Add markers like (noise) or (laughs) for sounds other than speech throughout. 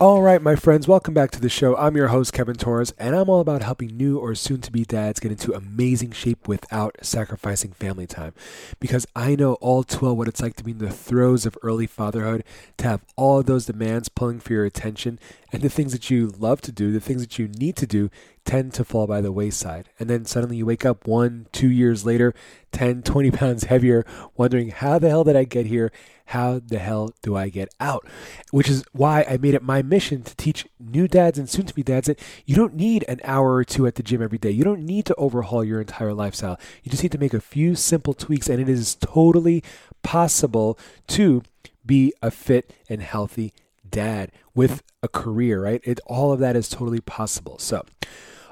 All right, my friends, welcome back to the show. I'm your host, Kevin Torres, and I'm all about helping new or soon to be dads get into amazing shape without sacrificing family time. Because I know all too well what it's like to be in the throes of early fatherhood, to have all those demands pulling for your attention, and the things that you love to do, the things that you need to do, tend to fall by the wayside. And then suddenly you wake up one, two years later, 10, 20 (laughs) pounds heavier, wondering, how the hell did I get here? How the hell do I get out? Which is why I made it my mission to teach new dads and soon to be dads that you don't need an hour or two at the gym every day. You don't need to overhaul your entire lifestyle. You just need to make a few simple tweaks, and it is totally possible to be a fit and healthy dad with a career, right? It, all of that is totally possible. So,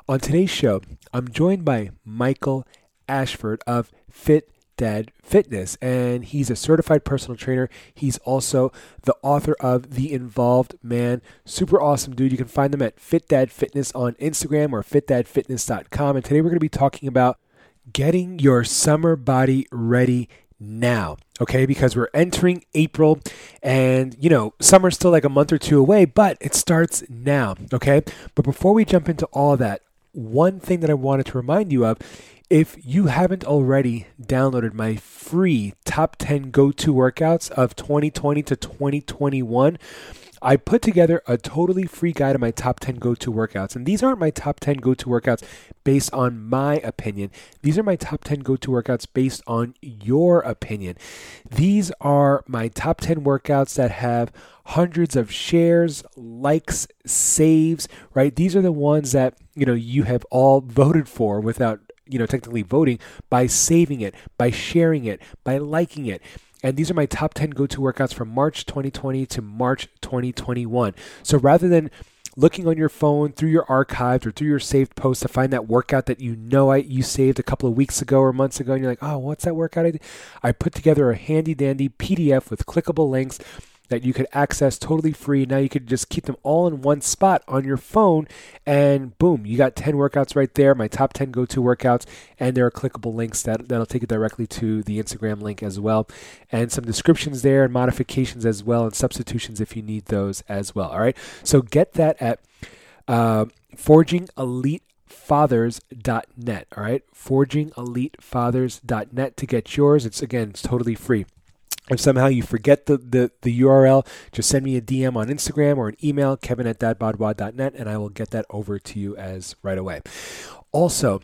on today's show, I'm joined by Michael Ashford of Fit Dad Fitness, and he's a certified personal trainer. He's also the author of The Involved Man. Super awesome dude. You can find them at Fit Dad Fitness on Instagram or fitdadfitness.com. And today we're going to be talking about getting your summer body ready now, okay? Because we're entering April and, you know, summer's still like a month or two away, but it starts now, okay? But before we jump into all that, one thing that I wanted to remind you of if you haven't already downloaded my free top 10 go to workouts of 2020 to 2021, I put together a totally free guide of my top 10 go to workouts. And these aren't my top 10 go to workouts based on my opinion. These are my top 10 go to workouts based on your opinion. These are my top 10 workouts that have hundreds of shares, likes, saves, right? These are the ones that, you know, you have all voted for without, you know, technically voting by saving it, by sharing it, by liking it. And these are my top 10 go to workouts from March 2020 to March 2021. So rather than looking on your phone through your archives or through your saved posts to find that workout that you know I, you saved a couple of weeks ago or months ago, and you're like, oh, what's that workout I did? I put together a handy dandy PDF with clickable links that you could access totally free. Now you could just keep them all in one spot on your phone, and boom, you got 10 workouts right there, my top 10 go to workouts, and there are clickable links that, that'll take you directly to the Instagram link as well, and some descriptions there and modifications as well, and substitutions if you need those as well. All right, so get that at uh, Forging Elite fathers.net all right forgingelitefathers.net to get yours it's again it's totally free if somehow you forget the, the, the URL, just send me a DM on Instagram or an email, kevin at dadbodwad.net, and I will get that over to you as right away. Also,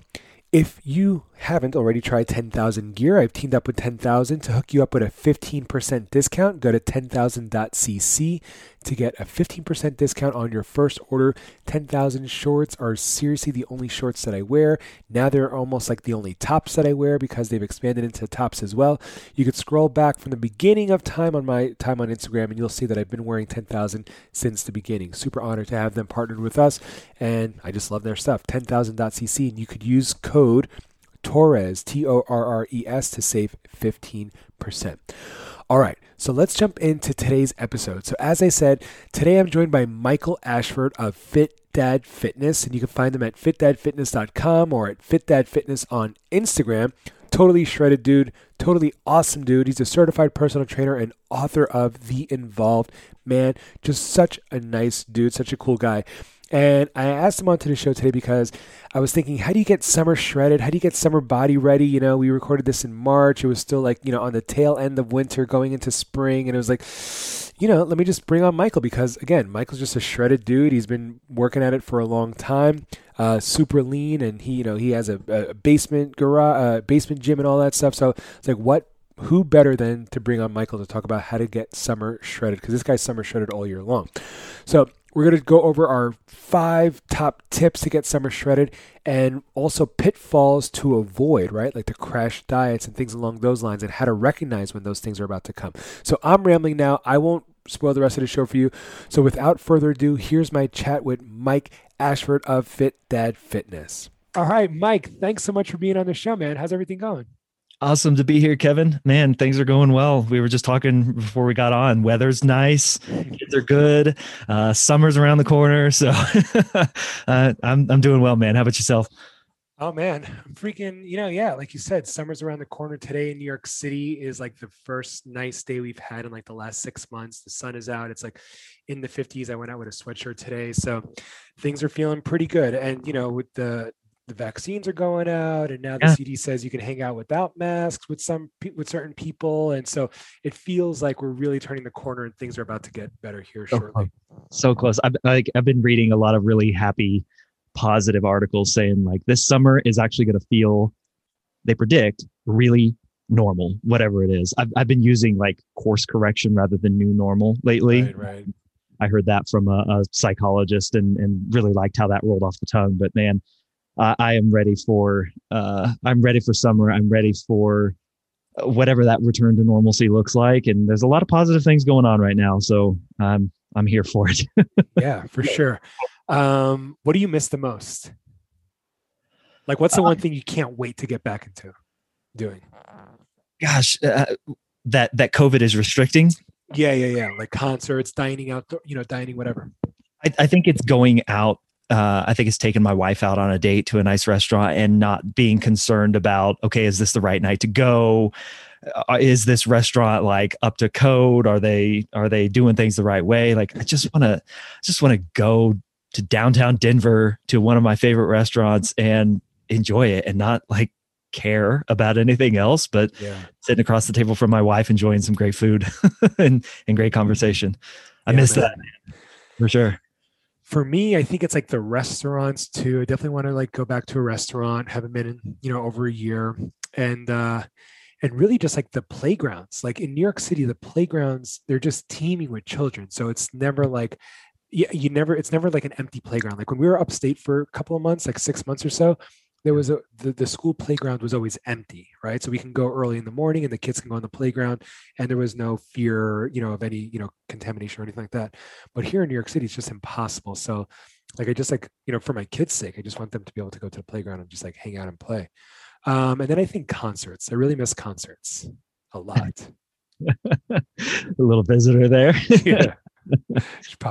if you haven't already tried 10,000 gear, I've teamed up with 10,000 to hook you up with a 15% discount. Go to 10,000.cc to get a 15% discount on your first order. 10,000 shorts are seriously the only shorts that I wear. Now they're almost like the only tops that I wear because they've expanded into tops as well. You could scroll back from the beginning of time on my time on Instagram and you'll see that I've been wearing 10,000 since the beginning. Super honored to have them partnered with us and I just love their stuff. 10,000.cc and you could use code Torres, T O R R E S, to save 15%. All right, so let's jump into today's episode. So, as I said, today I'm joined by Michael Ashford of Fit Dad Fitness, and you can find them at fitdadfitness.com or at fitdadfitness on Instagram. Totally shredded dude, totally awesome dude. He's a certified personal trainer and author of The Involved Man. Just such a nice dude, such a cool guy. And I asked him onto the show today because I was thinking, how do you get summer shredded? How do you get summer body ready? You know, we recorded this in March. It was still like, you know, on the tail end of winter going into spring. And it was like, you know, let me just bring on Michael because, again, Michael's just a shredded dude. He's been working at it for a long time, uh, super lean. And he, you know, he has a, a basement garage, uh, basement gym and all that stuff. So it's like, what who better than to bring on Michael to talk about how to get summer shredded? Because this guy's summer shredded all year long. So we're going to go over our five top tips to get summer shredded and also pitfalls to avoid, right? Like the crash diets and things along those lines and how to recognize when those things are about to come. So I'm rambling now. I won't spoil the rest of the show for you. So without further ado, here's my chat with Mike Ashford of Fit Dad Fitness. All right, Mike, thanks so much for being on the show, man. How's everything going? Awesome to be here, Kevin. Man, things are going well. We were just talking before we got on. Weather's nice, kids are good. Uh, summer's around the corner, so (laughs) uh, I'm I'm doing well, man. How about yourself? Oh man, I'm freaking, you know, yeah, like you said, summer's around the corner today in New York City is like the first nice day we've had in like the last six months. The sun is out. It's like in the 50s. I went out with a sweatshirt today. So things are feeling pretty good. And you know, with the the vaccines are going out and now the yeah. CDC says you can hang out without masks with some with certain people and so it feels like we're really turning the corner and things are about to get better here so shortly close. so close I've, like, I've been reading a lot of really happy positive articles saying like this summer is actually going to feel they predict really normal whatever it is I've, I've been using like course correction rather than new normal lately right, right. i heard that from a, a psychologist and and really liked how that rolled off the tongue but man uh, I am ready for uh, I'm ready for summer. I'm ready for whatever that return to normalcy looks like. And there's a lot of positive things going on right now, so I'm I'm here for it. (laughs) yeah, for sure. Um, what do you miss the most? Like, what's the one uh, thing you can't wait to get back into doing? Gosh, uh, that that COVID is restricting. Yeah, yeah, yeah. Like concerts, dining out, you know, dining, whatever. I, I think it's going out uh, I think it's taken my wife out on a date to a nice restaurant and not being concerned about, okay, is this the right night to go? Uh, is this restaurant like up to code? Are they are they doing things the right way? Like, I just want to just want to go to downtown Denver to one of my favorite restaurants and enjoy it and not like care about anything else but yeah. sitting across the table from my wife enjoying some great food (laughs) and, and great conversation i yeah, miss man. that for sure for me, I think it's like the restaurants too. I definitely want to like go back to a restaurant. Haven't been in, you know, over a year. And uh and really just like the playgrounds. Like in New York City, the playgrounds, they're just teeming with children. So it's never like yeah, you never it's never like an empty playground. Like when we were upstate for a couple of months, like six months or so, there was a the, the school playground was always empty right? So we can go early in the morning and the kids can go on the playground and there was no fear you know of any you know contamination or anything like that. But here in new york city it's just impossible. So like i just like you know for my kids sake i just want them to be able to go to the playground and just like hang out and play. Um and then i think concerts. I really miss concerts a lot. (laughs) (laughs) A little visitor there. Yeah. (laughs)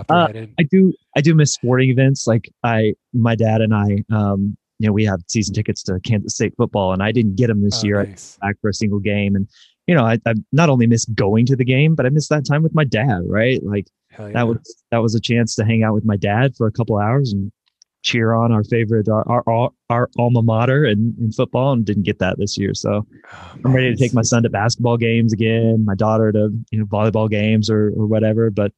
Uh, in. I do I do miss sporting events. Like I my dad and I um you know, we have season tickets to Kansas State football, and I didn't get them this oh, year. Nice. I back for a single game, and you know, I, I not only miss going to the game, but I miss that time with my dad. Right, like yeah. that was that was a chance to hang out with my dad for a couple hours and cheer on our favorite our our, our alma mater in, in football, and didn't get that this year. So oh, I'm ready to take my son to basketball games again, my daughter to you know volleyball games or or whatever. But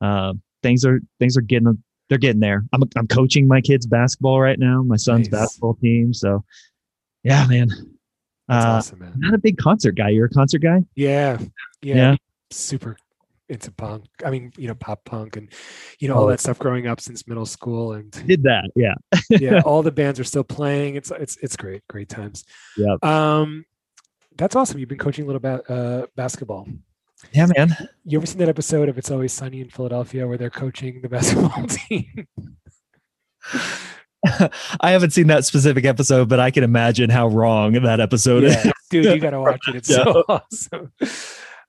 uh, things are things are getting they're getting there. I'm I'm coaching my kids basketball right now, my son's nice. basketball team. So, yeah, man. That's uh, awesome, man. Not a big concert guy. You're a concert guy? Yeah, yeah, yeah. Super into punk. I mean, you know, pop punk and you know all oh. that stuff growing up since middle school and did that. Yeah, yeah. (laughs) All the bands are still playing. It's it's it's great, great times. Yeah. Um, that's awesome. You've been coaching a little bit uh, basketball. Yeah, man. You ever seen that episode of It's Always Sunny in Philadelphia where they're coaching the (laughs) basketball team? (laughs) I haven't seen that specific episode, but I can imagine how wrong that episode yeah. is. Dude, you (laughs) gotta watch it. It's so awesome.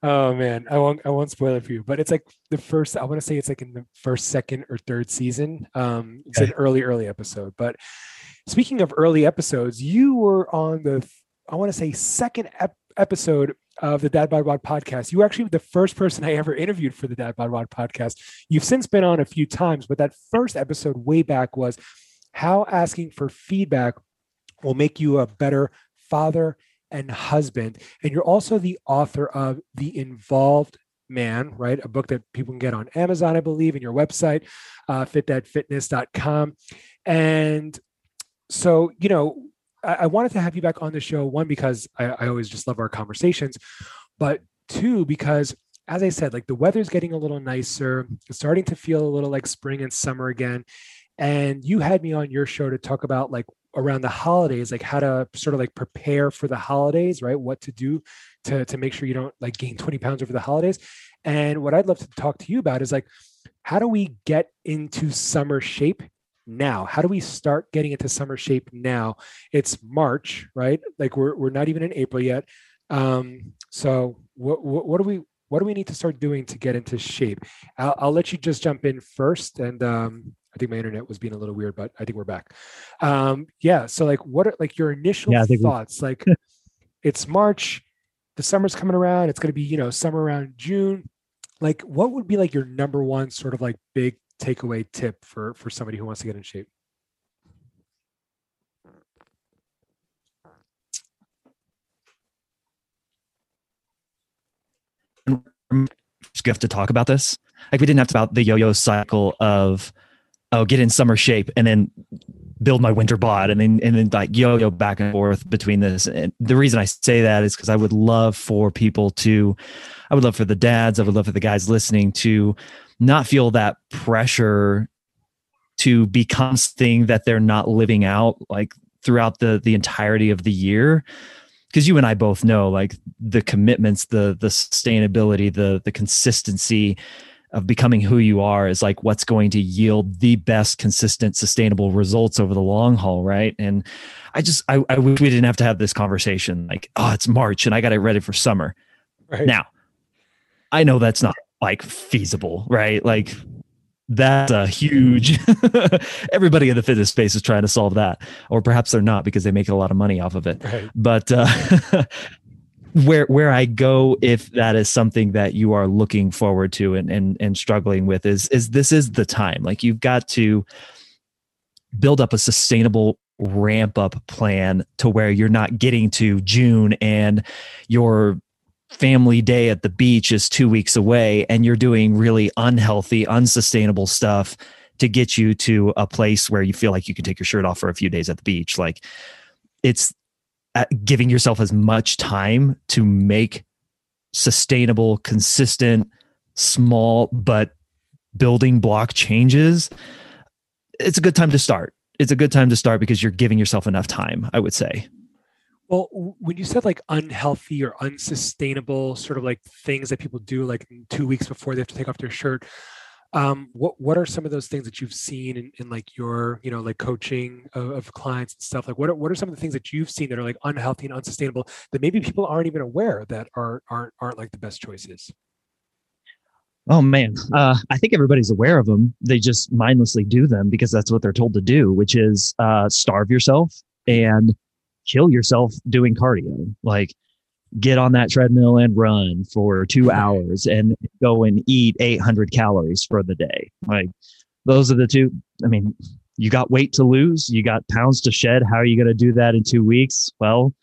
Oh man, I won't I won't spoil it for you, but it's like the first I want to say it's like in the first, second, or third season. Um it's okay. an early, early episode. But speaking of early episodes, you were on the I want to say second ep- episode of the Dad Bod Wad podcast. You were actually the first person I ever interviewed for the Dad Bod Wad podcast. You've since been on a few times, but that first episode way back was how asking for feedback will make you a better father and husband. And you're also the author of The Involved Man, right? A book that people can get on Amazon, I believe, and your website, uh, fitdadfitness.com. And so, you know, I, I wanted to have you back on the show. One because I, I always just love our conversations, but two because as I said, like the weather's getting a little nicer. It's starting to feel a little like spring and summer again. And you had me on your show to talk about like around the holidays, like how to sort of like prepare for the holidays, right? What to do to, to make sure you don't like gain 20 pounds over the holidays. And what I'd love to talk to you about is like, how do we get into summer shape now? How do we start getting into summer shape now? It's March, right? Like we're we're not even in April yet. Um, so what, what, what do we what do we need to start doing to get into shape? I'll, I'll let you just jump in first, and um, I think my internet was being a little weird, but I think we're back. Um, yeah. So like, what are like your initial yeah, thoughts? We... like, (laughs) it's March, the summer's coming around. It's going to be you know summer around June. Like, what would be like your number one sort of like big takeaway tip for for somebody who wants to get in shape? have to talk about this. Like we didn't have to about the yo-yo cycle of oh get in summer shape and then build my winter bod and then and then like yo-yo back and forth between this. And the reason I say that is because I would love for people to, I would love for the dads, I would love for the guys listening to not feel that pressure to become something that they're not living out like throughout the the entirety of the year. Because you and I both know like the commitments, the the sustainability, the the consistency of becoming who you are is like what's going to yield the best consistent sustainable results over the long haul right? And i just i, I wish we didn't have to have this conversation like oh it's march and i got it ready for summer. Right. now i know that's not like feasible right? Like that's a huge (laughs) everybody in the fitness space is trying to solve that or perhaps they're not because they make a lot of money off of it. Right. but uh, (laughs) where where i go if that is something that you are looking forward to and and, and struggling with is is this is the time. Like you've got to build up a sustainable ramp up plan to where you're not getting to june and you're family day at the beach is two weeks away and you're doing really unhealthy, unsustainable stuff to get you to a place where you feel like you can take your shirt off for a few days at the beach. Like it's uh, giving yourself as much time to make sustainable, consistent, small, but building block changes. It's a good time to start. It's a good time to start because you're giving yourself enough time, I would say. Well, when you said like unhealthy or unsustainable sort of like things that people do like two weeks before they have to take off their shirt, um, what what are some of those things that you've seen in, in like your you know like coaching of, of, clients and stuff? Like what are, what are some of the things that you've seen that are like unhealthy and unsustainable that maybe people aren't even aware that are aren't aren't like the best choices? Oh man, uh, I think everybody's aware of them. They just mindlessly do them because that's what they're told to do, which is uh, starve yourself and kill yourself doing cardio. Like get on that treadmill and run for two hours and go and eat 800 calories for the day. Like those are the two. I mean, you got weight to lose, you got pounds to shed. How are you going to do that in two weeks? Well,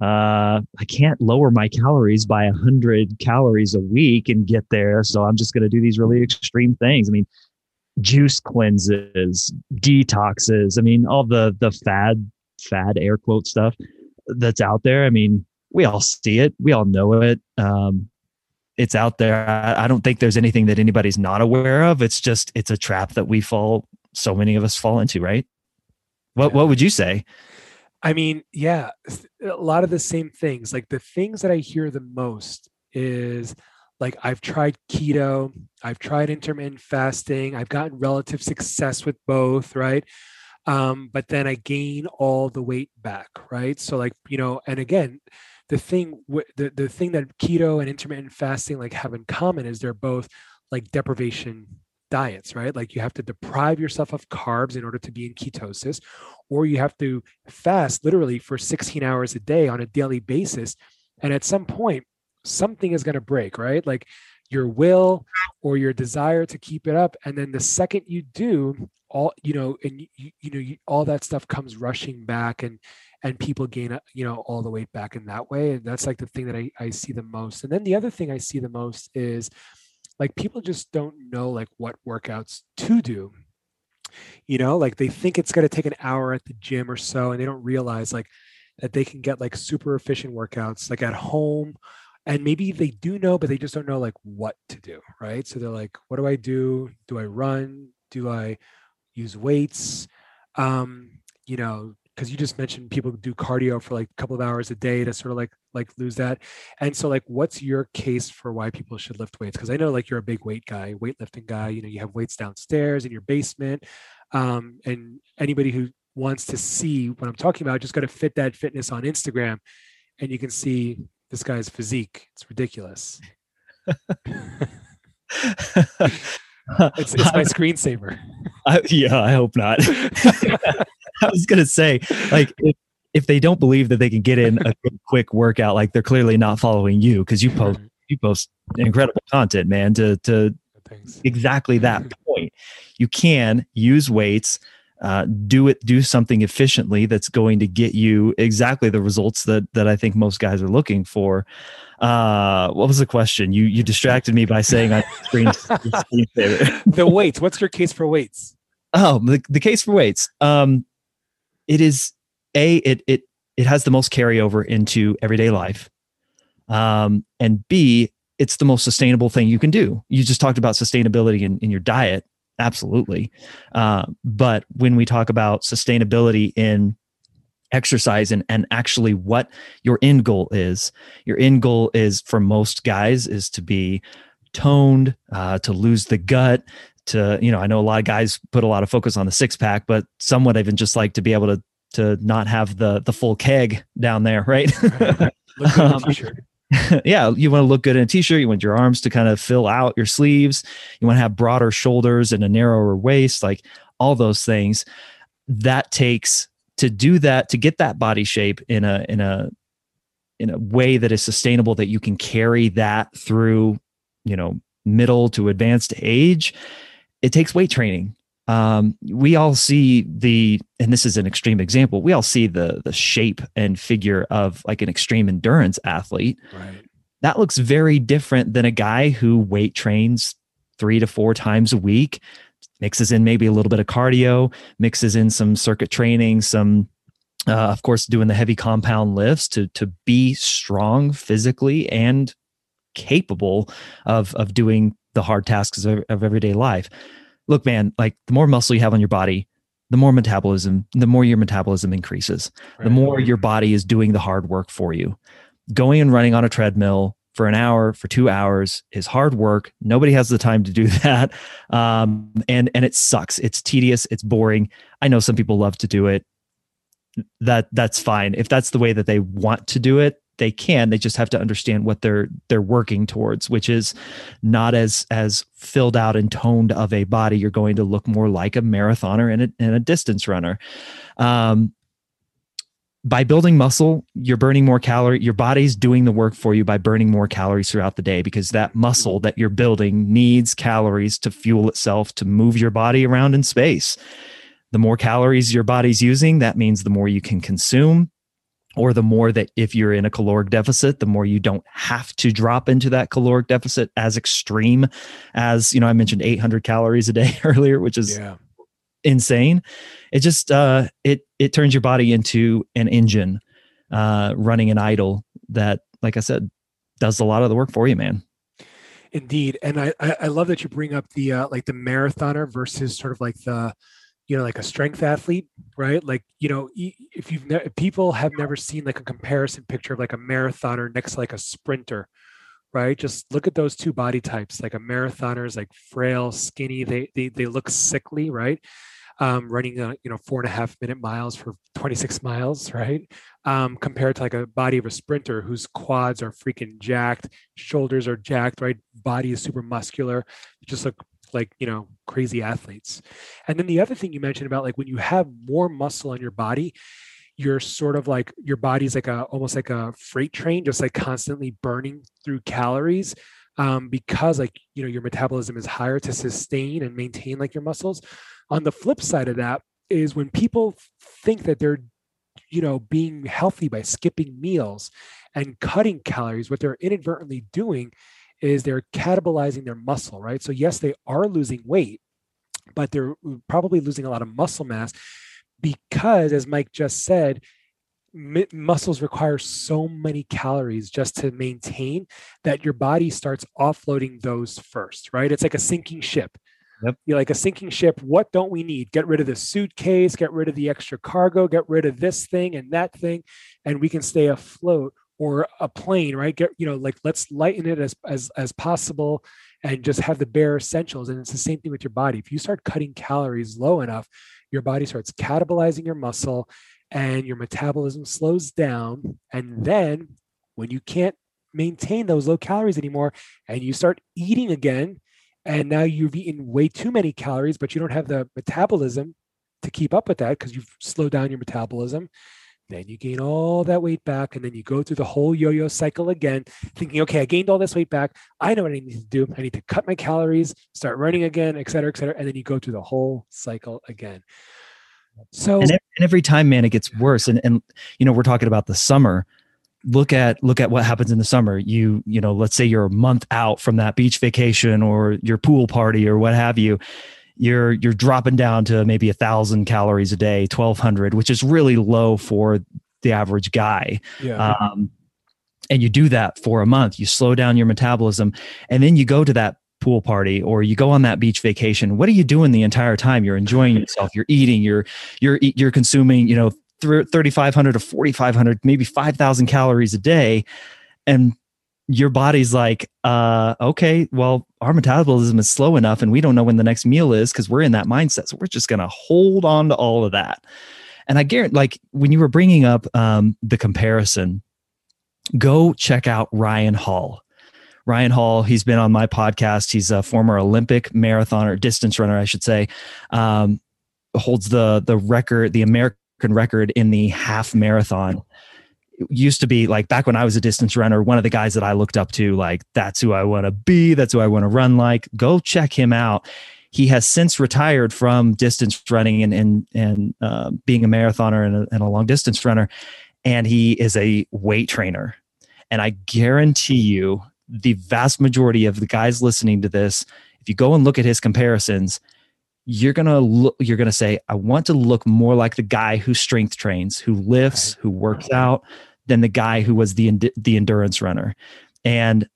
uh, I can't lower my calories by 100 calories a week and get there. So I'm just going to do these really extreme things. I mean, juice cleanses, detoxes. I mean, all the the fad fad air quote stuff that's out there. I mean, we all see it, we all know it. Um, it's out there. I, I don't think there's anything that anybody's not aware of. It's just it's a trap that we fall. So many of us fall into, right? What yeah. What would you say? I mean, yeah, a lot of the same things. Like the things that I hear the most is like I've tried keto, I've tried intermittent fasting, I've gotten relative success with both, right? Um, but then I gain all the weight back, right? So like you know, and again, the thing the the thing that keto and intermittent fasting like have in common is they're both like deprivation diets, right? Like you have to deprive yourself of carbs in order to be in ketosis, or you have to fast literally for 16 hours a day on a daily basis. And at some point, something is going to break, right? Like your will or your desire to keep it up. And then the second you do, all you know and you, you know you, all that stuff comes rushing back and and people gain you know all the weight back in that way. And that's like the thing that I, I see the most. And then the other thing i see the most is like people just don't know like what workouts to do. You know like they think it's going to take an hour at the gym or so and they don't realize like that they can get like super efficient workouts like at home and maybe they do know but they just don't know like what to do right? So they're like what do i do? Do i run? Do i use weights? Um you know because you just mentioned people do cardio for like a couple of hours a day to sort of like like lose that. And so like what's your case for why people should lift weights? Because i know like you're a big weight guy weightlifting guy you know you have weights downstairs in your basement Um, and anybody who wants to see what I'm talking about, just go to Fit Dad Fitness on Instagram, and you can see this guy's physique. It's ridiculous. it's, it's my (laughs) screensaver. I, yeah, I hope not. (laughs) I was gonna say, like, if, if they don't believe that they can get in a quick workout, like they're clearly not following you because you post you post incredible content, man. To to Thanks. exactly that (laughs) point, you can use weights. Uh, do it do something efficiently that's going to get you exactly the results that that I think most guys are looking for. Uh, what was the question? You you distracted me by saying on screen, (laughs) screen the weights. What's your case for weights? Oh, the, the case for weights. Um, it is a it it it has the most carryover into everyday life, um, and b it's the most sustainable thing you can do. You just talked about sustainability in, in your diet, absolutely. Uh, but when we talk about sustainability in exercise and, and actually what your end goal is your end goal is for most guys is to be toned uh, to lose the gut to you know i know a lot of guys put a lot of focus on the six pack but some would even just like to be able to to not have the the full keg down there right? (laughs) Um, (laughs) yeah you want to look good in a t-shirt you want your arms to kind of fill out your sleeves you want to have broader shoulders and a narrower waist like all those things. That takes to do that to get that body shape in a in a in a way that is sustainable that you can carry that through you know middle to advanced age it takes weight training um, we all see the and this is an extreme example we all see the the shape and figure of like an extreme endurance athlete right. that looks very different than a guy who weight trains three to four times a week mixes in maybe a little bit of cardio, mixes in some circuit training, some uh, of course doing the heavy compound lifts to to be strong physically and capable of of doing the hard tasks of, of everyday life. Look, man, like the more muscle you have on your body, the more metabolism, the more your metabolism increases, right. the more your body is doing the hard work for you. Going and running on a treadmill for an hour, for two hours is hard work. Nobody has the time to do (laughs) that. Um, and, and it sucks. It's tedious. It's boring. I know some people love to do it. That that's fine. If that's the way that they want to do it, they can. They just have to understand what they're they're working towards, which is not as as filled out and toned of a body. You're going to look more like a marathoner and a, and a distance runner. Um, by building muscle, you're burning more calorie. Your body's doing the work for you by burning more calories throughout the day because that muscle that you're building needs calories to fuel itself to move your body around in space. The more calories your body's using, that means the more you can consume, or the more that if you're in a caloric deficit, the more you don't have to drop into that caloric deficit as extreme as, you know, I mentioned 800 calories a day (laughs) earlier, which is yeah insane. It just uh, it it turns your body into an engine uh, running an idle that, like I said, does a lot of the work for you, man. Indeed, and I I love that you bring up the uh, like the marathoner versus sort of like the you know like a strength athlete right like you know if you've ne- people have never seen like a comparison picture of like a marathoner next to like a sprinter right just look at those two body types like a marathoner is like frail skinny they they, they look sickly right um, running a you know four and a half minute miles for 26 miles, right? Um, compared to like a body of a sprinter whose quads are freaking jacked, shoulders are jacked, right? Body is super muscular, just look like you know crazy athletes. And then the other thing you mentioned about like when you have more muscle on your body, you're sort of like your body's like a almost like a freight train, just like constantly burning through calories. Um, because like you know your metabolism is higher to sustain and maintain like your muscles on the flip side of that is when people think that they're you know being healthy by skipping meals and cutting calories what they're inadvertently doing is they're catabolizing their muscle right so yes they are losing weight but they're probably losing a lot of muscle mass because as mike just said muscles require so many calories just to maintain that your body starts offloading those first right it's like a sinking ship Yep. You're like a sinking ship. What don't we need? Get rid of the suitcase, get rid of the extra cargo, get rid of this thing and that thing, and we can stay afloat. Or a plane, right? Get, you know, like let's lighten it as as as possible and just have the bare essentials. And it's the same thing with your body. If you start cutting calories low enough, your body starts catabolizing your muscle and your metabolism slows down. And then when you can't maintain those low calories anymore and you start eating again, and now you've eaten way too many calories, but you don't have the metabolism to keep up with that because you've slowed down your metabolism. Then you gain all that weight back, and then you go through the whole yo yo cycle again, thinking, okay, I gained all this weight back. I know what I need to do. I need to cut my calories, start running again, et cetera, et cetera. And then you go through the whole cycle again. So, and every time, man, it gets worse. And, and, you know, we're talking about the summer look at look at what happens in the summer you you know let's say you're a month out from that beach vacation or your pool party or what have you you're you're dropping down to maybe a thousand calories a day, twelve hundred, which is really low for the average guy. Yeah. Um, and you do that for a month. You slow down your metabolism, and then you go to that pool party or you go on that beach vacation. What are you doing the entire time? You're enjoying (laughs) yourself. You're eating. You're you're you're consuming. You know, 3,500 to 4,500, maybe 5,000 calories a day, and your body's like, uh, okay, well, our metabolism is slow enough and we don't know when the next meal is because we're in that mindset. So we're just going to hold on to all of that. And I guarantee, like, when you were bringing up um, the comparison, go check out Ryan Hall. Ryan Hall, he's been on my podcast. He's a former Olympic marathoner, distance runner, I should say. Um, holds the the record, the American record in the half marathon used to be like back when I was a distance runner, one of the guys that I looked up to, like, that's who I want to be. That's who I want to run like. Go check him out. He has since retired from distance running and, and, and uh, being a marathoner and a, and a long distance runner. And he is a weight trainer. And I guarantee you, the vast majority of the guys listening to this, if you go and look at his comparisons, you're gonna look you're gonna say i want to look more like the guy who strength trains who lifts who works out than the guy who was the the endurance runner. And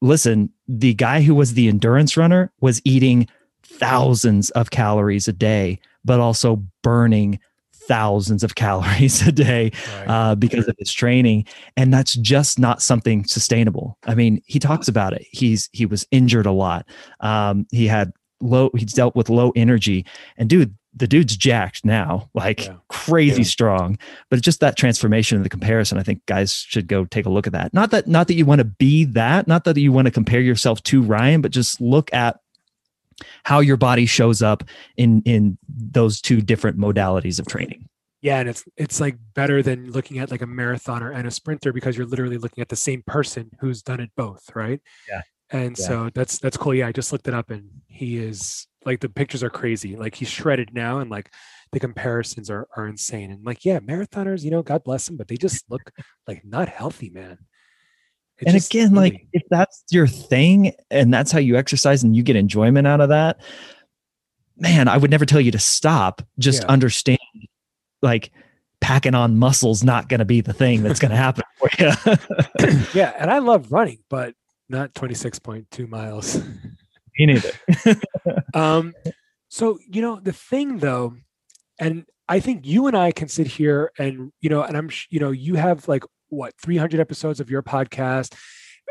listen, the guy who was the endurance runner was eating thousands of calories a day, but also burning thousands of (laughs) calories a day right. uh, because of his training. And that's just not something sustainable. I mean he talks about it. He's he was injured a lot. Um, he had low he's dealt with low energy. And dude the dude's jacked now, like yeah. crazy yeah. strong. But it's just that transformation and the comparison, I think guys should go take a look at that. Not that not that you want to be that, not that you want to compare yourself to Ryan, but just look at how your body shows up in in those two different modalities of training. Yeah, and it's it's like better than looking at like a marathoner and a sprinter because you're literally looking at the same person who's done it both, right? Yeah. And yeah. so that's that's cool. Yeah, I just looked it up and he is like the pictures are crazy. Like he's shredded now, and like the comparisons are are insane. And like, yeah, marathoners, you know, God bless them, but they just look like not healthy, man. It's and again, like if that's your thing and that's how you exercise and you get enjoyment out of that, man, I would never tell you to stop. Just yeah. understand, like packing on muscles not going to be the thing that's going to happen for you. (clears throat) yeah, and I love running, but not 26.2 miles. (laughs) Me neither. (laughs) um, so you know the thing though, and I think you and I can sit here and you know, and I'm you know, you have like what 300 episodes of your podcast.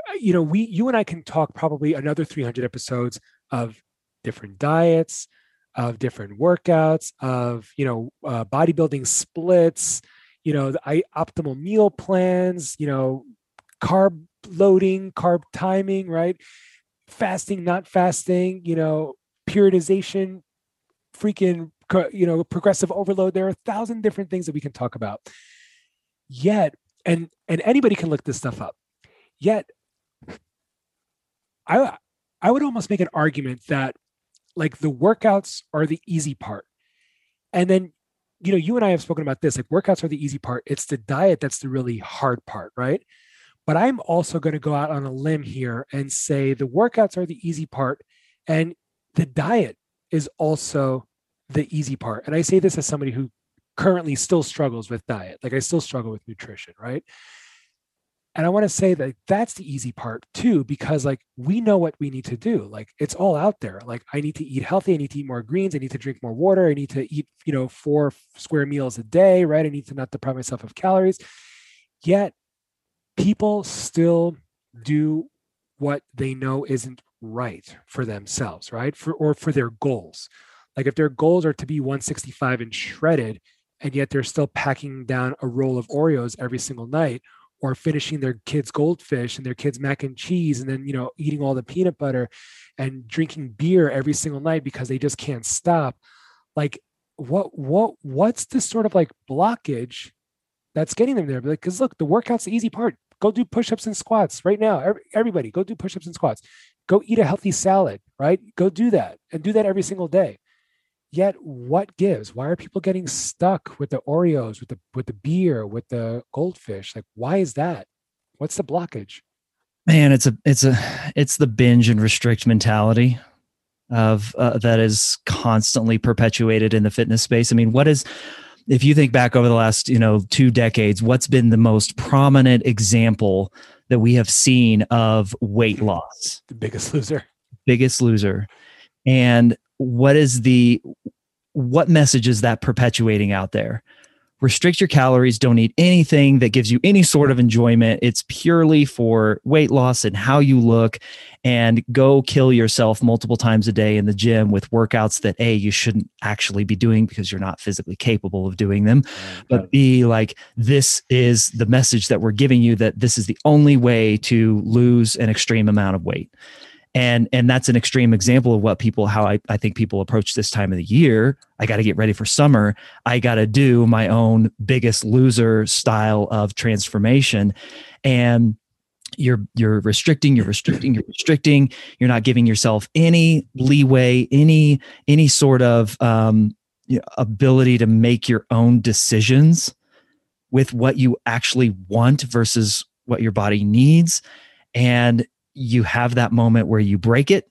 Uh, you know, we you and I can talk probably another 300 episodes of different diets, of different workouts, of you know, uh, bodybuilding splits. You know, I, optimal meal plans. You know, carb loading, carb timing, right? Fasting, not fasting, you know, periodization, freaking, you know, progressive overload. There are a thousand different things that we can talk about. Yet, and and anybody can look this stuff up. Yet, I I would almost make an argument that like the workouts are the easy part, and then you know you and I have spoken about this. Like workouts are the easy part. It's the diet that's the really hard part, right? But I'm also going to go out on a limb here and say the workouts are the easy part and the diet is also the easy part. And I say this as somebody who currently still struggles with diet. Like I still struggle with nutrition, right? And I want to say that that's the easy part too, because like we know what we need to do. Like it's all out there. Like I need to eat healthy. I need to eat more greens. I need to drink more water. I need to eat, you know, four square meals a day, right? I need to not deprive myself of calories. Yet people still do what they know isn't right for themselves, right? For or for their goals. Like if their goals are to be 165 and shredded, and yet they're still packing down a roll of Oreos every single night, or finishing their kids' goldfish and their kids' mac and cheese, and then you know eating all the peanut butter and drinking beer every single night because they just can't stop. Like what what what's this sort of like blockage that's getting them there? Because look, the workout's the easy part. Go do push-ups and squats right now. Everybody, go do push-ups and squats. Go eat a healthy salad, right? Go do that and do that every single day. Yet, what gives? Why are people getting stuck with the Oreos, with the with the beer, with the goldfish? Like, why is that? What's the blockage? Man, it's a it's a it's the binge and restrict mentality of uh, that is constantly perpetuated in the fitness space. I mean, what is if you think back over the last you know two decades what's been the most prominent example that we have seen of weight loss? (laughs) The biggest loser. Biggest loser. And what is the what message is that perpetuating out there restrict your calories, don't eat anything that gives you any sort of enjoyment. It's purely for weight loss and how you look, and go kill yourself multiple times a day in the gym with workouts that A, you shouldn't actually be doing because you're not physically capable of doing them. But B, like this is the message that we're giving you that this is the only way to lose an extreme amount of weight and and that's an extreme example of what people how I, I think people approach this time of the year. I got to get ready for summer. I got to do my own biggest loser style of transformation. And you're you're restricting you're restricting you're restricting. You're not giving yourself any leeway any any sort of um, you know, ability to make your own decisions with what you actually want versus what your body needs. And you have that moment where you break it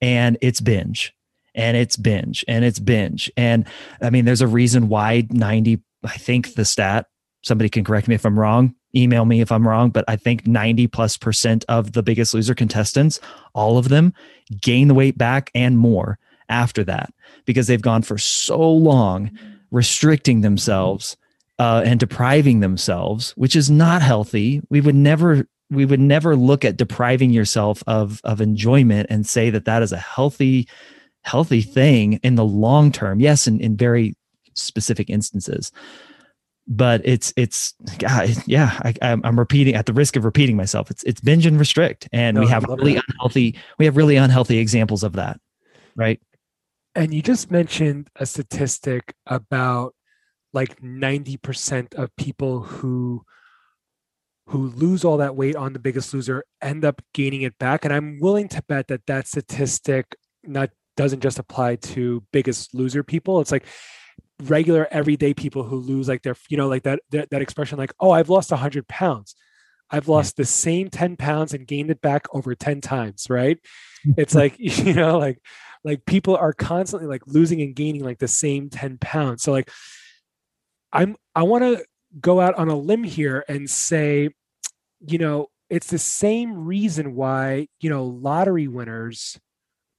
and it's binge and it's binge and it's binge. And I mean, there's a reason why 90, I think the stat, somebody can correct me if I'm wrong, email me if I'm wrong, but I think 90 plus percent of the biggest loser contestants, all of them gain the weight back and more after that because they've gone for so long restricting themselves uh, and depriving themselves, which is not healthy. We would never we would never look at depriving yourself of of enjoyment and say that that is a healthy healthy thing in the long term. Yes in, in very specific instances. But it's it's God, yeah I, am repeating at the risk of repeating myself it's it's binge and restrict. And no, we have really that. unhealthy we have really unhealthy examples of that right? And you just mentioned a statistic about like 90% of people who who lose all that weight on the biggest loser end up gaining it back. And i'm willing to bet that that statistic not doesn't just apply to biggest loser people. It's like regular everyday people who lose like their you know like that that, that expression like oh i've lost 100 pounds. I've lost the same 10 pounds and gained it back over 10 times right? (laughs) It's like (laughs) you know like like people are constantly like losing and gaining like the same 10 pounds. So like i'm i want to go out on a limb here and say you know, it's the same reason why, you know, lottery winners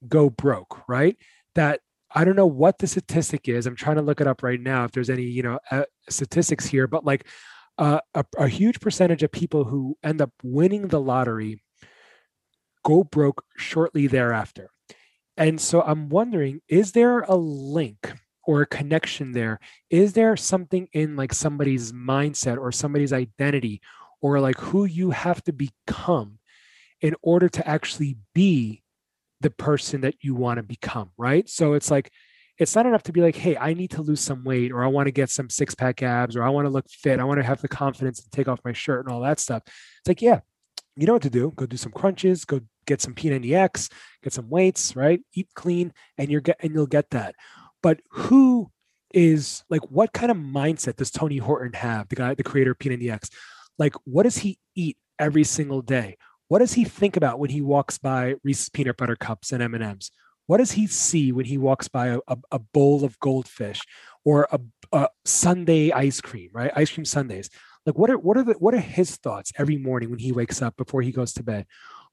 go broke, right? That I don't know what the statistic is. I'm trying to look it up right now if there's any, you know, uh, statistics here, but like uh, a, a huge percentage of people who end up winning the lottery go broke shortly thereafter. And so I'm wondering is there a link or a connection there? Is there something in like somebody's mindset or somebody's identity or like who you have to become in order to actually be the person that you want to become, right? So it's like, it's not enough to be like, hey, I need to lose some weight, or I want to get some six pack abs, or I want to look fit, I want to have the confidence to take off my shirt and all that stuff. It's like, yeah, you know what to do. Go do some crunches, go get some P90X, get some weights, right? Eat clean, and you're get and you'll get that. But who is like what kind of mindset does Tony Horton have, the guy, the creator of P90X? Like what does he eat every single day? What does he think about when he walks by reese's peanut butter cups and m&ms? What does he see when he walks by a, a, a bowl of goldfish or a, a sundae ice cream right? Ice cream sundaes. Like what are what are the what are his thoughts every morning when he wakes up before he goes to bed?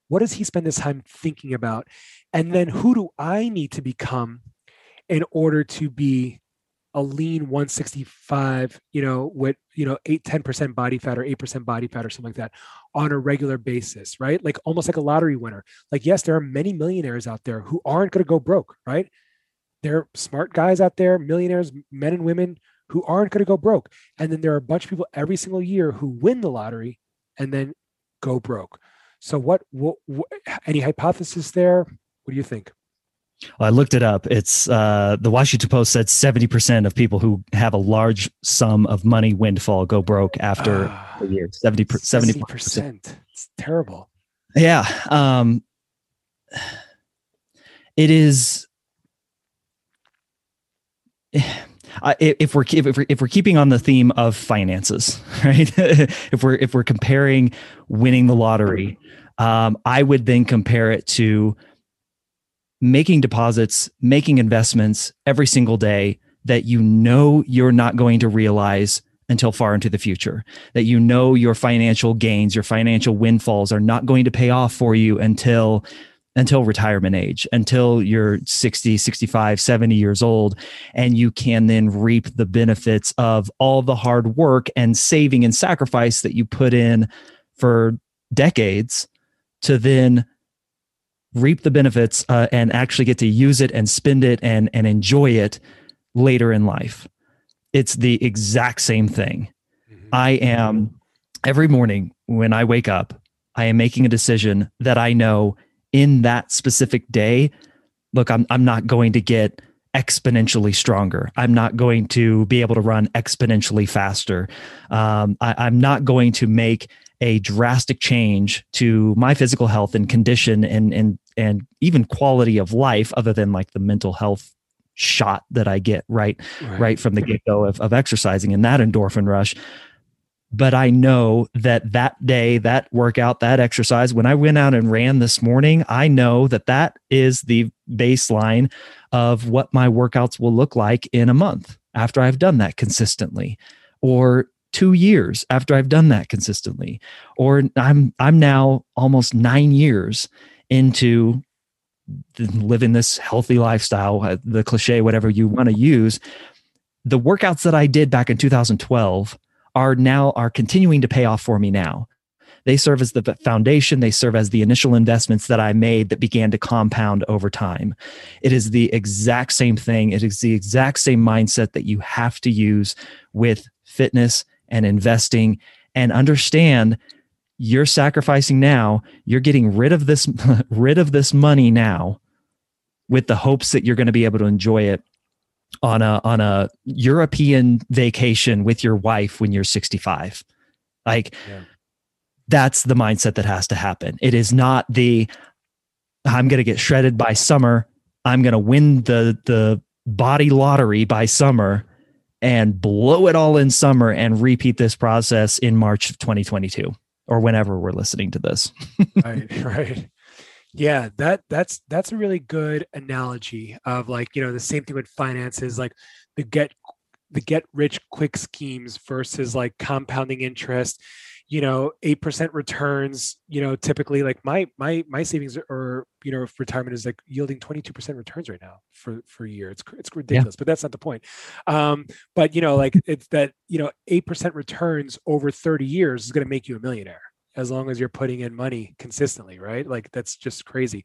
What does he spend his time thinking about? And then who do i need to become in order to be a lean 165, you know, with, you know, 8, 10% body fat or 8% body fat or something like that on a regular basis, right? Like almost like a lottery winner. Like, yes, there are many millionaires out there who aren't going to go broke, right? There are smart guys out there, millionaires, men and women who aren't going to go broke. And then there are a bunch of people every single year who win the lottery and then go broke. So what, what, what any hypothesis there? What do you think? Well, I looked it up. It's uh, the Washington Post said 70% of people who have a large sum of money windfall go broke after uh, a year. 70 70%. percent It's terrible. Yeah. Um, it is if we're if we're if we're keeping on the theme of finances, (laughs) right? if we're if we're comparing winning the lottery, um, I would then compare it to making deposits, making investments every single day that you know you're not going to realize until far into the future. That you know your financial gains, your financial windfalls are not going to pay off for you until until retirement age, until you're 60, 65, 70 years old and you can then reap the benefits of all the hard work and saving and sacrifice that you put in for decades to then reap the benefits uh, and actually get to use it and spend it and and enjoy it later in life. It's the exact same thing. Mm-hmm. I am every morning when I wake up, I am making a decision that I know in that specific day, look, I'm I'm not going to get exponentially stronger. I'm not going to be able to run exponentially faster. Um, I, I'm not going to make a drastic change to my physical health and condition and and and even quality of life other than like the mental health shot that I get right? Right, right from the get-go of, of exercising and that endorphin rush. But I know that that day, that workout, that exercise, when I went out and ran this morning, I know that that is the baseline of what my workouts will look like in a month after I've done that consistently or two years after I've done that consistently, or I'm I'm now almost nine years into living this healthy lifestyle, uh, the cliche, whatever you want to use. The workouts that I did back in 2012 are now are continuing to pay off for me now. They serve as the foundation, they serve as the initial investments that I made that began to compound over time. It is the exact same thing. It is the exact same mindset that you have to use with fitness and investing and understand you're sacrificing now you're getting rid of this (laughs) rid of this money now with the hopes that you're going to be able to enjoy it on a on a european vacation with your wife when you're 65 like yeah. that's the mindset that has to happen. It is not the i'm going to get shredded by summer i'm going to win the the body lottery by summer and blow it all in summer and repeat this process in March of 2022 or whenever we're listening to this. (laughs) right, right. Yeah, that that's that's a really good analogy of like, you know, the same thing with finances like the get the get rich quick schemes versus like compounding interest you know, 8% returns, you know, typically like my, my, my savings or, you know, retirement is like yielding 22% returns right now for, for a year. It's, it's ridiculous, yeah. but that's not the point. Um, but you know, like (laughs) it's that, you know, 8% returns over 30 years is going to make you a millionaire as long as you're putting in money consistently. Right. Like that's just crazy.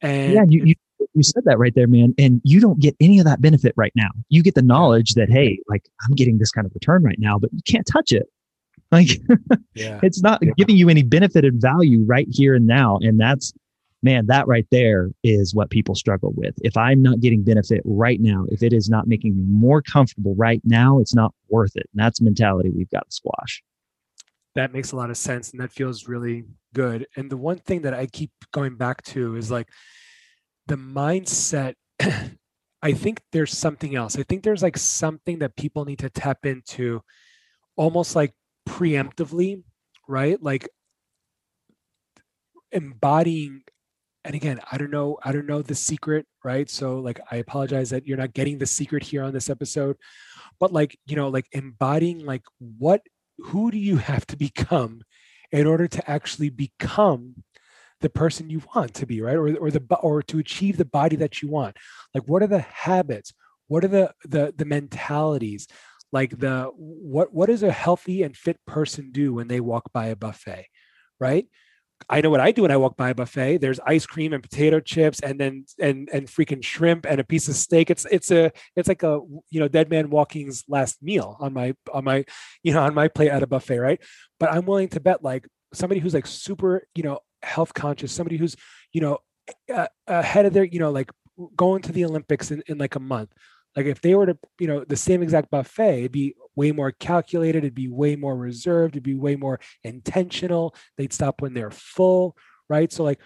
And yeah, you, you, you said that right there, man. And you don't get any of that benefit right now. You get the knowledge that, Hey, like I'm getting this kind of return right now, but you can't touch it. Like (laughs) yeah. it's not yeah. giving you any benefit and value right here and now. And that's man, that right there is what people struggle with. If I'm not getting benefit right now, if it is not making me more comfortable right now, it's not worth it. And that's mentality we've got to squash. That makes a lot of sense and that feels really good. And the one thing that I keep going back to is like the mindset (clears throat) I think there's something else. I think there's like something that people need to tap into almost like preemptively, right? Like embodying and again i don't know i don't know the secret right? So like i apologize that you're not getting the secret here on this episode but like you know like embodying like what who do you have to (laughs) become in order to actually become the person you want to be right? Or, or the or to achieve the body that you want. Like what are the habits? What are the the the mentalities like the what what does a healthy and fit person do when they walk by a buffet right I know what I do when I walk by a buffet. There's ice cream and potato chips and then and and freaking shrimp and a piece of steak. It's it's a it's like a you know dead man walking's last meal on my on my you know on my plate at a buffet, right? But I'm willing to bet like somebody who's like super you know health conscious, somebody who's you know ahead of their you know like going to the Olympics in, in like a month. Like if they were to you know the same exact buffet, it'd be way more calculated, it'd be way more reserved, it'd be way more intentional. They'd stop when they're full, right? So like,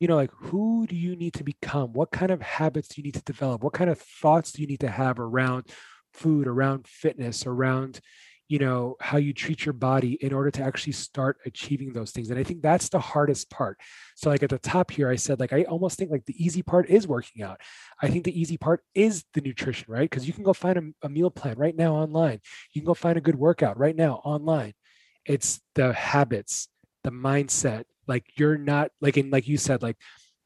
you know, like who do you need to become? What kind of habits do you need to develop? What kind of thoughts do you need to have around food, around fitness, around, you know how you treat your body in order to actually start achieving those things and i think that's the hardest part. So like at the top here i said like i almost think like the easy part is working out. I think the easy part is the nutrition right? Because you can go find a, a meal plan right now online. You can go find a good workout right now online. It's the habits the mindset like you're not like in like you said like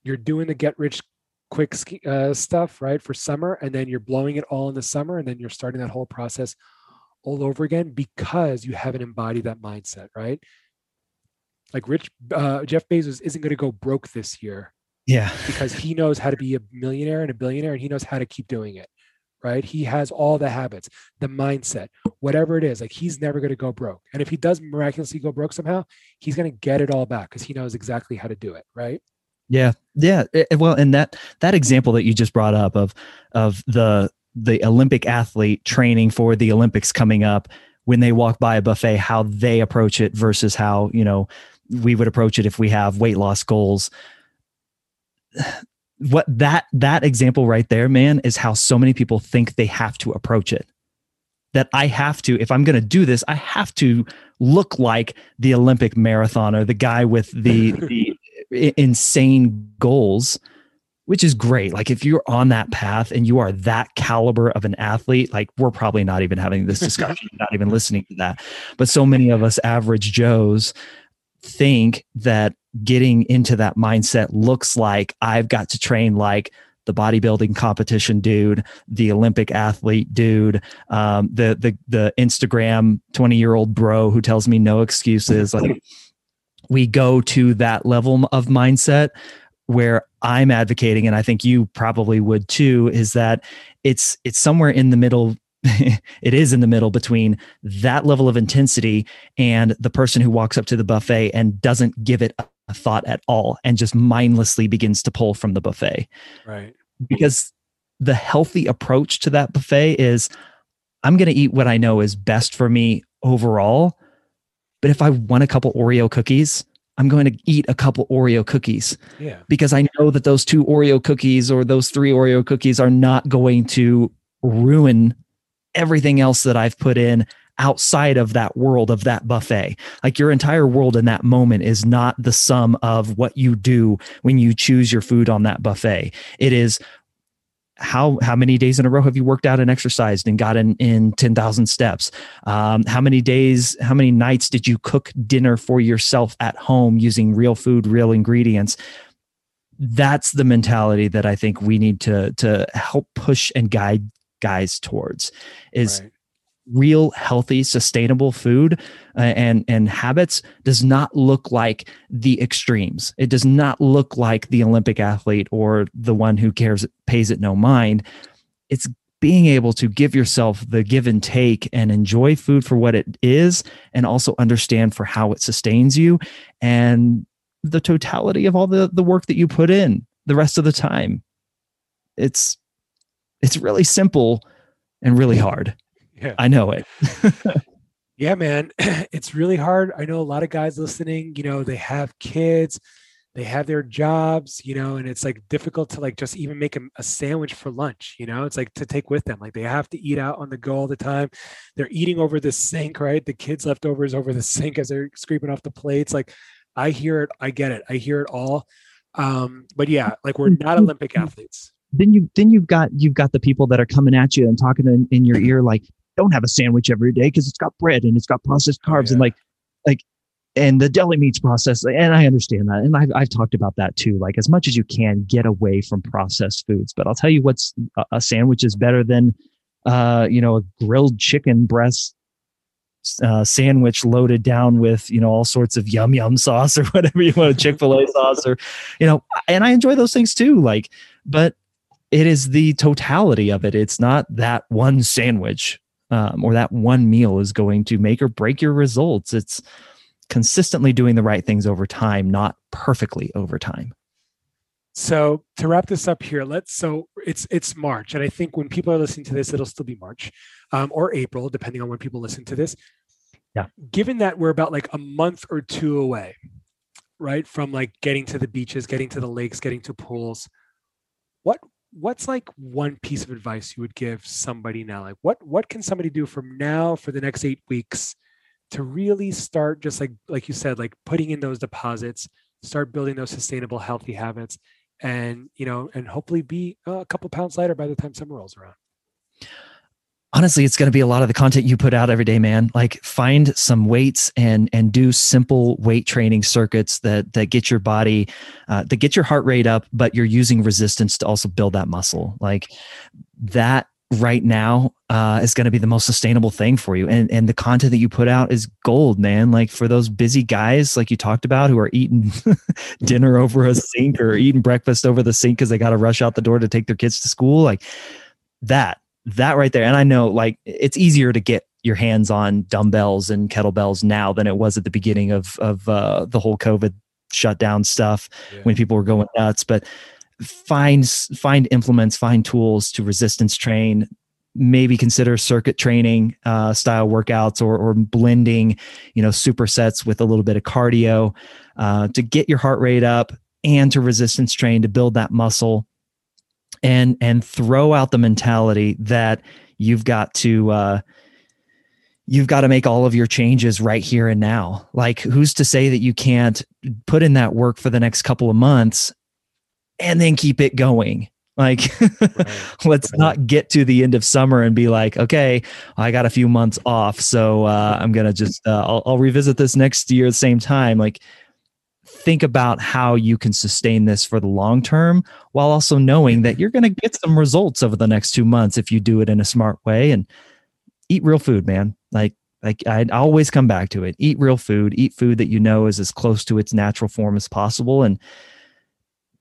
you're doing the get rich quick uh, stuff right for summer and then you're blowing it all in the summer and then you're starting that whole process all over again because you haven't embodied that mindset, right? Like Rich uh, Jeff Bezos isn't going to go broke this year. Yeah. (laughs) because he knows how to be a millionaire and a billionaire and he knows how to keep doing it. Right. He has all the habits, the mindset, whatever it is. Like he's never going to go broke. And if he does miraculously go broke somehow, he's going to get it all back because he knows exactly how to do it. Right. Yeah. Yeah. Well, and that that example that you just brought up of of the the Olympic athlete training for the Olympics coming up when they walk by a buffet, how they approach it versus how, you know, we would approach it if we have weight loss goals. (sighs) What that that example right there, man, is how so many people think they have to approach it. That I have to, if I'm going to do this, I have to look like the Olympic marathoner, the guy with the, (laughs) the insane goals which is great. Like if you're on that path and you are that caliber of an athlete, like we're probably not even having this discussion, (laughs) not even listening to that. But so many of us average Joes think that getting into that mindset looks like I've got to train like the bodybuilding competition dude, the Olympic athlete dude, um, the the the Instagram 20 year old bro who tells me no excuses. Like (laughs) we go to that level of mindset where I'm advocating, and I think you probably would too, is that it's it's somewhere in the middle. (laughs) it is in the middle between that level of intensity and the person who walks up to the buffet and doesn't give it a thought at all and just mindlessly begins to pull from the buffet. Right. Because the healthy approach to that buffet is I'm going to eat what I know is best for me overall. But if I want a couple Oreo cookies, I'm going to eat a couple Oreo cookies. Yeah. Because I know that those two Oreo cookies or those three Oreo cookies are not going to ruin everything else that I've put in outside of that world of that buffet. Like your entire world in that moment is not the sum of what you do when you choose your food on that buffet. It is how how many days in a row have you worked out and exercised and gotten in 10,000 steps? Um, how many days, how many nights did you cook dinner for yourself at home using real food, real ingredients? That's the mentality that I think we need to to help push and guide guys towards is right real healthy sustainable food uh, and and habits does not look like the extremes. It does not look like the olympic athlete or the one who cares pays it no mind. It's being able to give yourself the give and take and enjoy food for what it is and also understand for how it sustains you and the totality of all the the work that you put in the rest of the time. It's it's really simple and really hard yeah. I know it. (laughs) yeah, man. (clears throat) It's really hard. I know a lot of guys listening, you know, they have kids, they have their jobs, you know, and it's like difficult to like just even make a, a sandwich for lunch, you know, it's like to take with them. Like they have to eat out on the go all the time. They're eating over the sink, right? The kids' leftovers over the sink as they're scraping off the plates. Like I hear it, I get it, I hear it all. Um, but yeah, like we're not Olympic athletes then you then you've got you've got the people that are coming at you and talking in, in your ear like don't have a sandwich every day because it's got bread and it's got processed carbs yeah. and like like and the deli meats process and i understand that and I've, I've talked about that too like as much as you can get away from processed foods but i'll tell you what's a sandwich is better than uh, you know a grilled chicken breast uh, sandwich loaded down with you know all sorts of yum yum sauce or (laughs) whatever you want chick-fil-a sauce or you know and i enjoy those things too like but it is the totality of it it's not that one sandwich um, or that one meal is going to make or break your results it's consistently doing the right things over time, not perfectly over time. So to wrap this up here, let's so it's it's March, and I think when people are listening to this, it'll still be March um, or April, depending on when people listen to this. Yeah. Given that we're about like a month or two away, right, from like getting to the beaches, getting to the lakes, getting to pools, what what's like one piece of advice you would give somebody now? Like what what can somebody do from now for the next eight weeks to really start just like like you said like putting in those deposits start building those sustainable healthy habits and you know and hopefully be a couple pounds lighter by the time summer rolls around honestly it's going to be a lot of the content you put out every day man like find some weights and and do simple weight training circuits that that get your body uh, that get your heart rate up but you're using resistance to also build that muscle like that right now uh, is going to be the most sustainable thing for you. And and the content that you put out is gold, man. Like for those busy guys, like you talked about, who are eating (laughs) dinner over a sink or eating breakfast over the sink because they got to rush out the door to take their kids to school, like that, that right there. And I know, like it's easier to get your hands on dumbbells and kettlebells now than it was at the beginning of of uh, the whole COVID shutdown stuff yeah. when people were going nuts, but find find implements, find tools to resistance train. Maybe consider circuit training uh, style workouts or, or blending, you know, supersets with a little bit of cardio uh, to get your heart rate up and to resistance train to build that muscle, and and throw out the mentality that you've got to uh, you've got to make all of your changes right here and now. Like, who's to say that you can't put in that work for the next couple of months and then keep it going. Like, (laughs) right. let's right. not get to the end of summer and be like, okay, I got a few months off, so uh, I'm gonna just uh, I'll, I'll revisit this next year at the same time. Like, think about how you can sustain this for the long term, while also knowing that you're gonna get some results over the next two months if you do it in a smart way and eat real food, man. Like, like I always come back to it: eat real food, eat food that you know is as close to its natural form as possible, and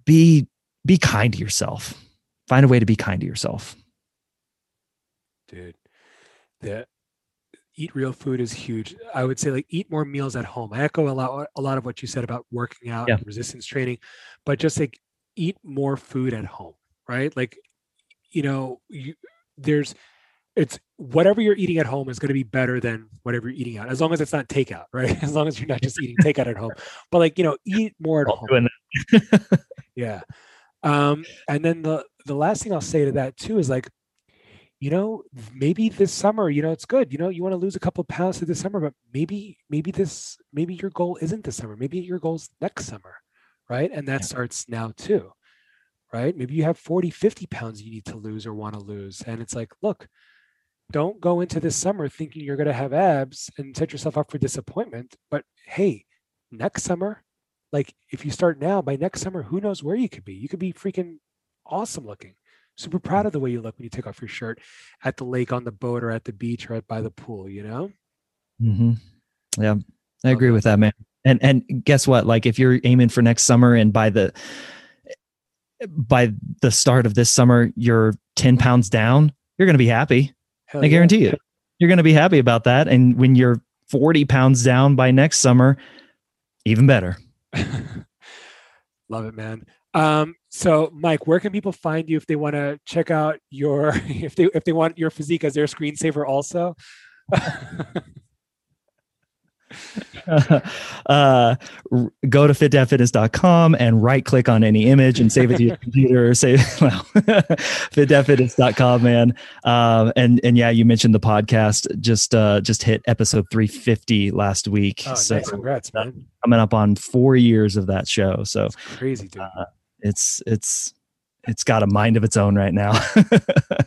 be be kind to yourself. Find a way to be kind to yourself. Dude, the eat real food is huge. I would say like eat more meals at home. I echo a lot a lot of what you said about working out yeah. and resistance training, but just like eat more food at home, right? Like you know, you there's it's whatever you're eating at home is going to be better than whatever you're eating out as long as it's not takeout right (laughs) as long as you're not just eating takeout at home but like you know eat more at home (laughs) yeah um and then the the last thing i'll say to that too is like you know maybe this summer you know it's good you know you want to lose a couple of pounds this summer but maybe maybe this maybe your goal isn't this summer maybe your goal's next summer right and that yeah. starts now too right maybe you have 40 50 pounds you need to lose or want to lose and it's like look don't go into this summer thinking you're going to have abs and set yourself up for disappointment. But hey, next summer, like if you start now, by next summer, who knows where you could be? You could be freaking awesome looking. Super proud of the way you look when you take off your shirt at the lake, on the boat, or at the beach, or at by the pool. You know. Mm-hmm. Yeah, I agree with that, man. And and guess what? Like if you're aiming for next summer, and by the by the start of this summer, you're ten pounds down, you're going to be happy Hell I guarantee yeah. you, you're going to be happy about that. And when you're 40 pounds down by next summer, even better. (laughs) Love it, man. Um, so Mike, where can people find you if they want to check out your (laughs) if they if they want your physique as their screensaver also? (laughs) uh, go to fitdadfitness.com and right click on any image and save it to your computer. Or (laughs) save well fitdadfitness.com man. Um, and and yeah you mentioned the podcast. Just uh just hit episode 350 last week. Oh, so nice. congrats man. coming up on four years of that show. So That's crazy dude. uh, it's it's it's got a mind of its own right now. (laughs)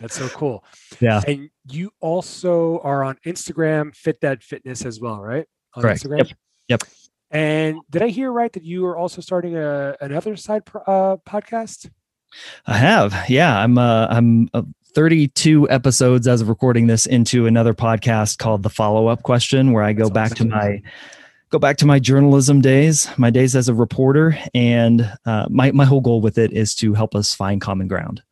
That's so cool. Yeah. And you also are on Instagram, Fit Dad Fitness as well, right? on Correct. Instagram? Yep. Yep. And did I hear right that you are also starting a, another side uh, podcast? I have, yeah. I'm uh, I'm uh, 32 episodes as of recording this into another podcast called The Follow Up Question, where I go That's back awesome. to my go back to my journalism days, my days as a reporter, and uh, my my whole goal with it is to help us find common ground,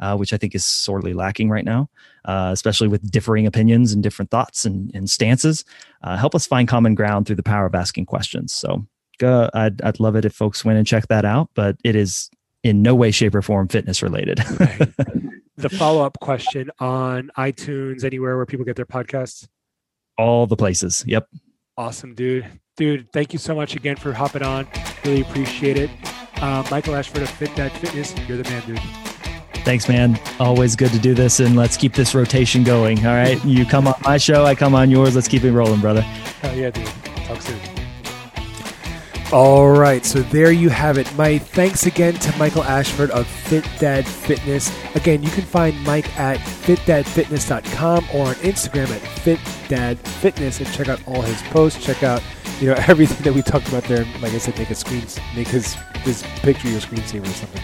uh, which I think is sorely lacking right now, uh, especially with differing opinions and different thoughts and, and stances. Uh, help us find common ground through the power of asking questions. So, I'd I'd love it if folks went and check that out, but it is in no way, shape, or form fitness related. (laughs) the follow up question on iTunes, anywhere where people get their podcasts. All the places. Yep. Awesome, dude dude, thank you so much again for hopping on. Really appreciate it. Uh, Michael Ashford of Fit Dad Fitness, you're the man, dude. Thanks, man. Always good to do this, and let's keep this rotation going. All right, you come on my show, I come on yours. Let's keep it rolling, brother. Hell yeah, dude. Talk soon. All right, so there you have it. My thanks again to Michael Ashford of Fit Dad Fitness. Again, you can find Mike at fitdadfitness.com or on Instagram at fitdadfitness and check out all his posts. Check out you know (laughs) everything that we talked about there. Like I said, make a screen, make his his picture your screensaver or something.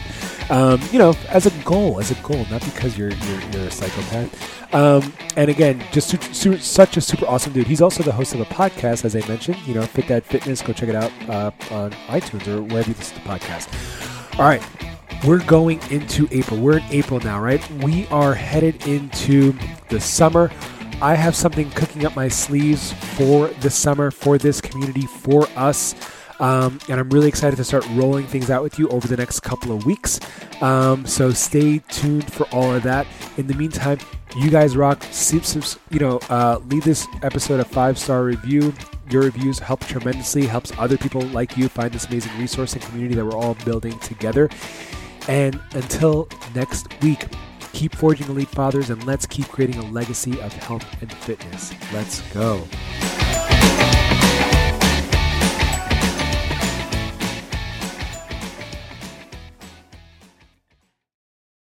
Um, you know, as a goal, as a goal, not because you're you're, you're a psychopath. Um, and again, just su- su- such a super awesome dude. He's also the host of a podcast, as I mentioned. You know, Fit Dad Fitness. Go check it out uh, on iTunes or wherever you listen to podcasts. All right, we're going into April. We're in April now, right? We are headed into the summer. I have something cooking up my sleeves for the summer, for this community, for us. Um, and I'm really excited to start rolling things out with you over the next couple of weeks. Um, so stay tuned for all of that. In the meantime, you guys rock. You know, uh, leave this episode a five star review. Your reviews help tremendously, helps other people like you find this amazing resource and community that we're all building together. And until next week, Keep forging elite fathers and let's keep creating a legacy of health and fitness. Let's go.